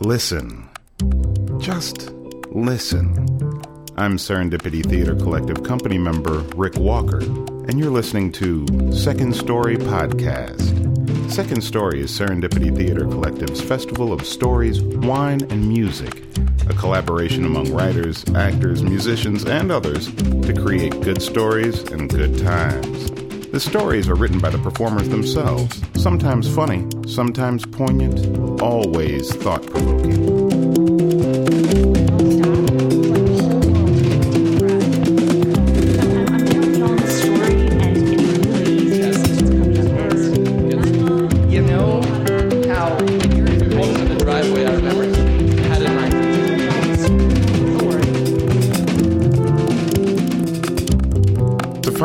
Listen. Just listen. I'm Serendipity Theater Collective company member Rick Walker, and you're listening to Second Story Podcast. Second Story is Serendipity Theater Collective's festival of stories, wine, and music, a collaboration among writers, actors, musicians, and others to create good stories and good times. The stories are written by the performers themselves, sometimes funny, sometimes poignant, always thought provoking.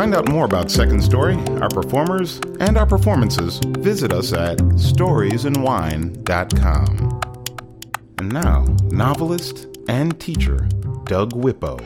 Find out more about Second Story, our performers, and our performances, visit us at storiesandwine.com. And now, novelist and teacher Doug Whippo.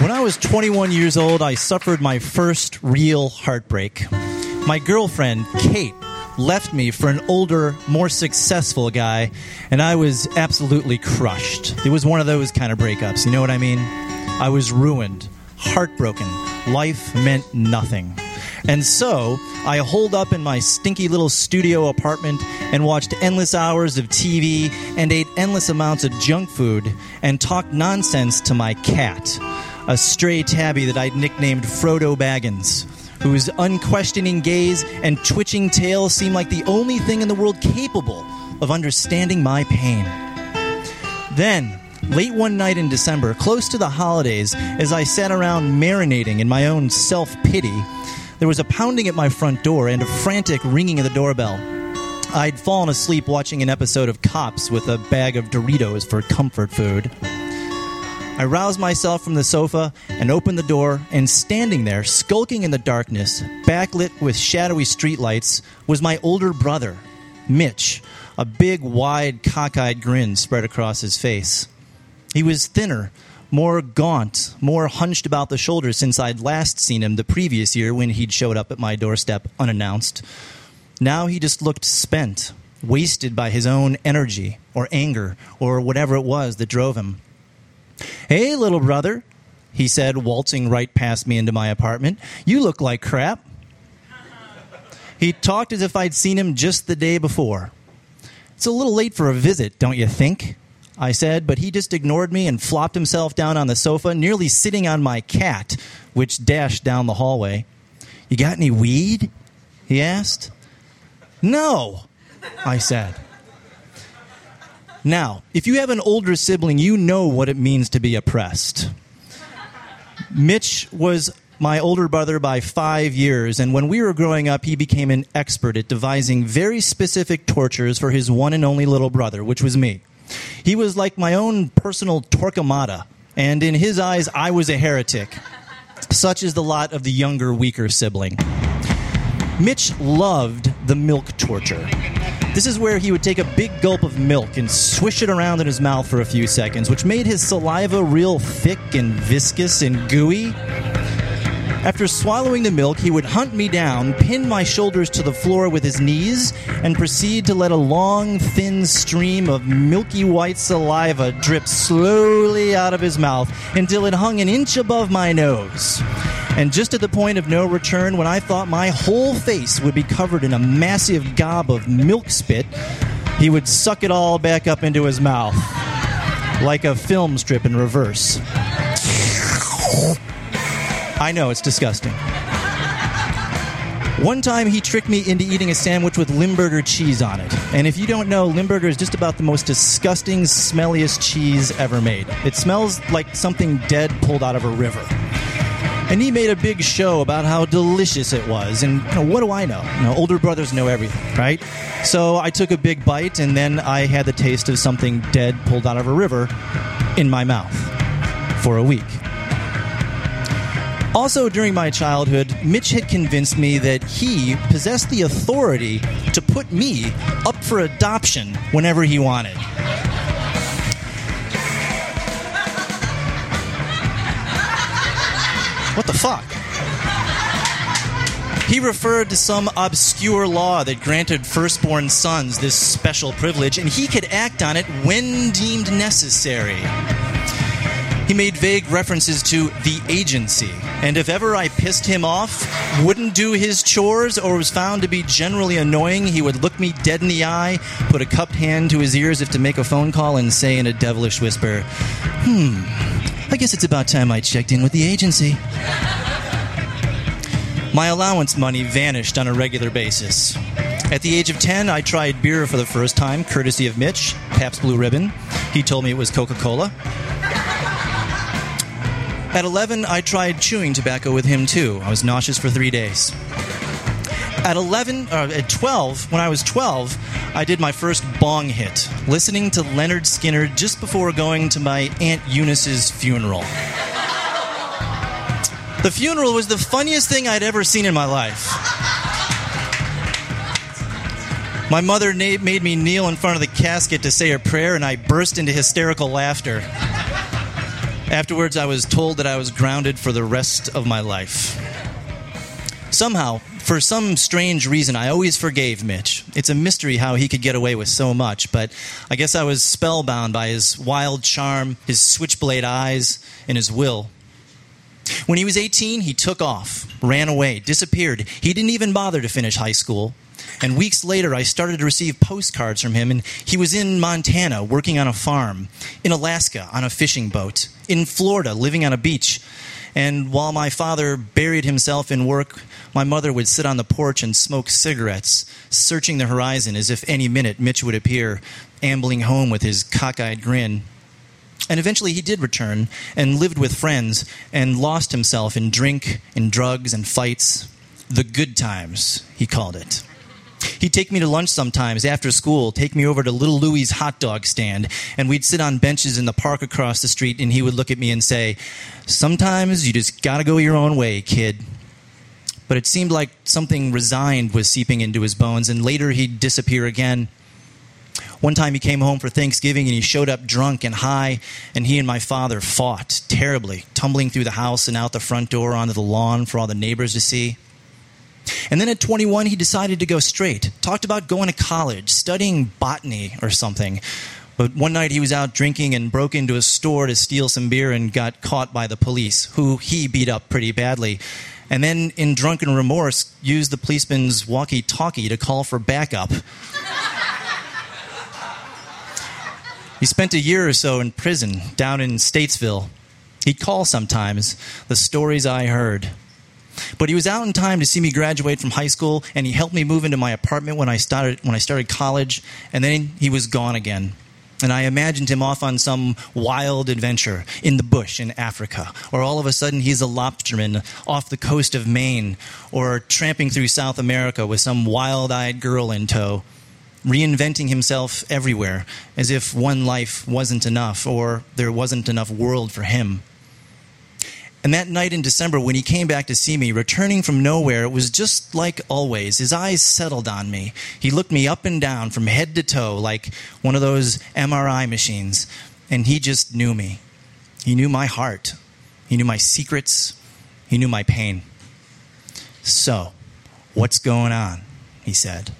When I was 21 years old, I suffered my first real heartbreak. My girlfriend, Kate, left me for an older, more successful guy, and I was absolutely crushed. It was one of those kind of breakups, you know what I mean? I was ruined, heartbroken. Life meant nothing. And so, I holed up in my stinky little studio apartment and watched endless hours of TV and ate endless amounts of junk food and talked nonsense to my cat, a stray tabby that I'd nicknamed Frodo Baggins, whose unquestioning gaze and twitching tail seemed like the only thing in the world capable of understanding my pain. Then, late one night in December, close to the holidays, as I sat around marinating in my own self pity, there was a pounding at my front door and a frantic ringing of the doorbell. I'd fallen asleep watching an episode of Cops with a bag of Doritos for comfort food. I roused myself from the sofa and opened the door, and standing there, skulking in the darkness, backlit with shadowy streetlights, was my older brother, Mitch, a big, wide, cockeyed grin spread across his face. He was thinner, more gaunt, more hunched about the shoulders since I'd last seen him the previous year when he'd showed up at my doorstep unannounced. Now he just looked spent, wasted by his own energy or anger or whatever it was that drove him. Hey, little brother, he said, waltzing right past me into my apartment. You look like crap. He talked as if I'd seen him just the day before. It's a little late for a visit, don't you think? I said, but he just ignored me and flopped himself down on the sofa, nearly sitting on my cat, which dashed down the hallway. You got any weed? He asked. No, I said. Now, if you have an older sibling, you know what it means to be oppressed. Mitch was my older brother by five years, and when we were growing up, he became an expert at devising very specific tortures for his one and only little brother, which was me. He was like my own personal Torquemada, and in his eyes, I was a heretic. Such is the lot of the younger, weaker sibling. Mitch loved the milk torture. This is where he would take a big gulp of milk and swish it around in his mouth for a few seconds, which made his saliva real thick and viscous and gooey. After swallowing the milk, he would hunt me down, pin my shoulders to the floor with his knees, and proceed to let a long, thin stream of milky white saliva drip slowly out of his mouth until it hung an inch above my nose. And just at the point of no return, when I thought my whole face would be covered in a massive gob of milk spit, he would suck it all back up into his mouth like a film strip in reverse. I know, it's disgusting. One time he tricked me into eating a sandwich with Limburger cheese on it. And if you don't know, Limburger is just about the most disgusting, smelliest cheese ever made. It smells like something dead pulled out of a river. And he made a big show about how delicious it was. And you know, what do I know? You know? Older brothers know everything, right? So I took a big bite, and then I had the taste of something dead pulled out of a river in my mouth for a week. Also, during my childhood, Mitch had convinced me that he possessed the authority to put me up for adoption whenever he wanted. Fuck? He referred to some obscure law that granted firstborn sons this special privilege, and he could act on it when deemed necessary. He made vague references to the agency, and if ever I pissed him off, wouldn't do his chores, or was found to be generally annoying, he would look me dead in the eye, put a cupped hand to his ears if to make a phone call, and say in a devilish whisper, Hmm, I guess it's about time I checked in with the agency. My allowance money vanished on a regular basis. At the age of 10, I tried beer for the first time, courtesy of Mitch, Pabst Blue Ribbon. He told me it was Coca Cola. At 11, I tried chewing tobacco with him too. I was nauseous for three days. At 11, uh, at 12, when I was 12, I did my first bong hit, listening to Lynyrd Skynyrd just before going to my Aunt Eunice's funeral. The funeral was the funniest thing I'd ever seen in my life. My mother made me kneel in front of the casket to say a prayer, and I burst into hysterical laughter. Afterwards, I was told that I was grounded for the rest of my life. Somehow, for some strange reason, I always forgave Mitch. It's a mystery how he could get away with so much, but I guess I was spellbound by his wild charm, his switchblade eyes, and his will. When he was 18, he took off, ran away, disappeared. He didn't even bother to finish high school. And weeks later, I started to receive postcards from him, and he was in Montana working on a farm, in Alaska on a fishing boat, in Florida living on a beach. And while my father buried himself in work, my mother would sit on the porch and smoke cigarettes, searching the horizon as if any minute Mitch would appear, ambling home with his cockeyed grin. And eventually he did return and lived with friends and lost himself in drink and drugs and fights. The good times, he called it. He'd take me to lunch sometimes after school, take me over to Little Louie's hot dog stand, and we'd sit on benches in the park across the street, and he would look at me and say, Sometimes you just gotta go your own way, kid. But it seemed like something resigned was seeping into his bones, and later he'd disappear again. One time he came home for Thanksgiving and he showed up drunk and high, and he and my father fought terribly, tumbling through the house and out the front door onto the lawn for all the neighbors to see. And then at 21, he decided to go straight. Talked about going to college, studying botany or something. But one night he was out drinking and broke into a store to steal some beer and got caught by the police, who he beat up pretty badly. And then, in drunken remorse, used the policeman's walkie talkie to call for backup. he spent a year or so in prison down in Stateville. He'd call sometimes, the stories I heard. But he was out in time to see me graduate from high school, and he helped me move into my apartment when I started when I started college, and then he was gone again. And I imagined him off on some wild adventure in the bush in Africa, or all of a sudden he's a lobsterman off the coast of Maine, or tramping through South America with some wild eyed girl in tow, reinventing himself everywhere, as if one life wasn't enough, or there wasn't enough world for him. And that night in December, when he came back to see me, returning from nowhere, it was just like always. His eyes settled on me. He looked me up and down from head to toe like one of those MRI machines. And he just knew me. He knew my heart. He knew my secrets. He knew my pain. So, what's going on? He said.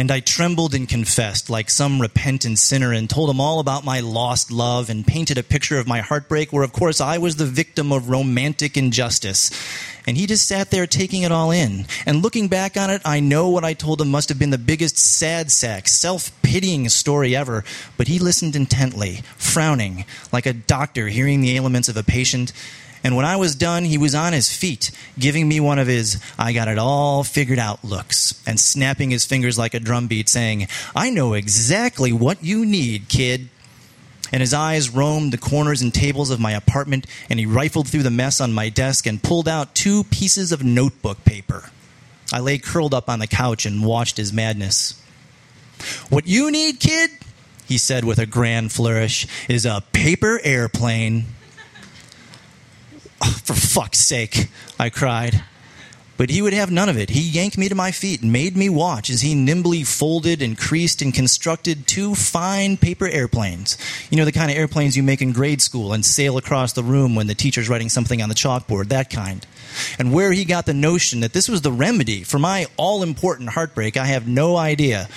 And I trembled and confessed like some repentant sinner and told him all about my lost love and painted a picture of my heartbreak where, of course, I was the victim of romantic injustice. And he just sat there taking it all in. And looking back on it, I know what I told him must have been the biggest sad sack, self pitying story ever. But he listened intently, frowning, like a doctor hearing the ailments of a patient and when I was done, he was on his feet, giving me one of his I got it all figured out looks, and snapping his fingers like a drum beat, saying, I know exactly what you need, kid. And his eyes roamed the corners and tables of my apartment, and he rifled through the mess on my desk and pulled out two pieces of notebook paper. I lay curled up on the couch and watched his madness. What you need, kid, he said with a grand flourish, is a paper airplane. Oh, for fuck's sake, I cried. But he would have none of it. He yanked me to my feet and made me watch as he nimbly folded and creased and constructed two fine paper airplanes. You know, the kind of airplanes you make in grade school and sail across the room when the teacher's writing something on the chalkboard, that kind. And where he got the notion that this was the remedy for my all important heartbreak, I have no idea.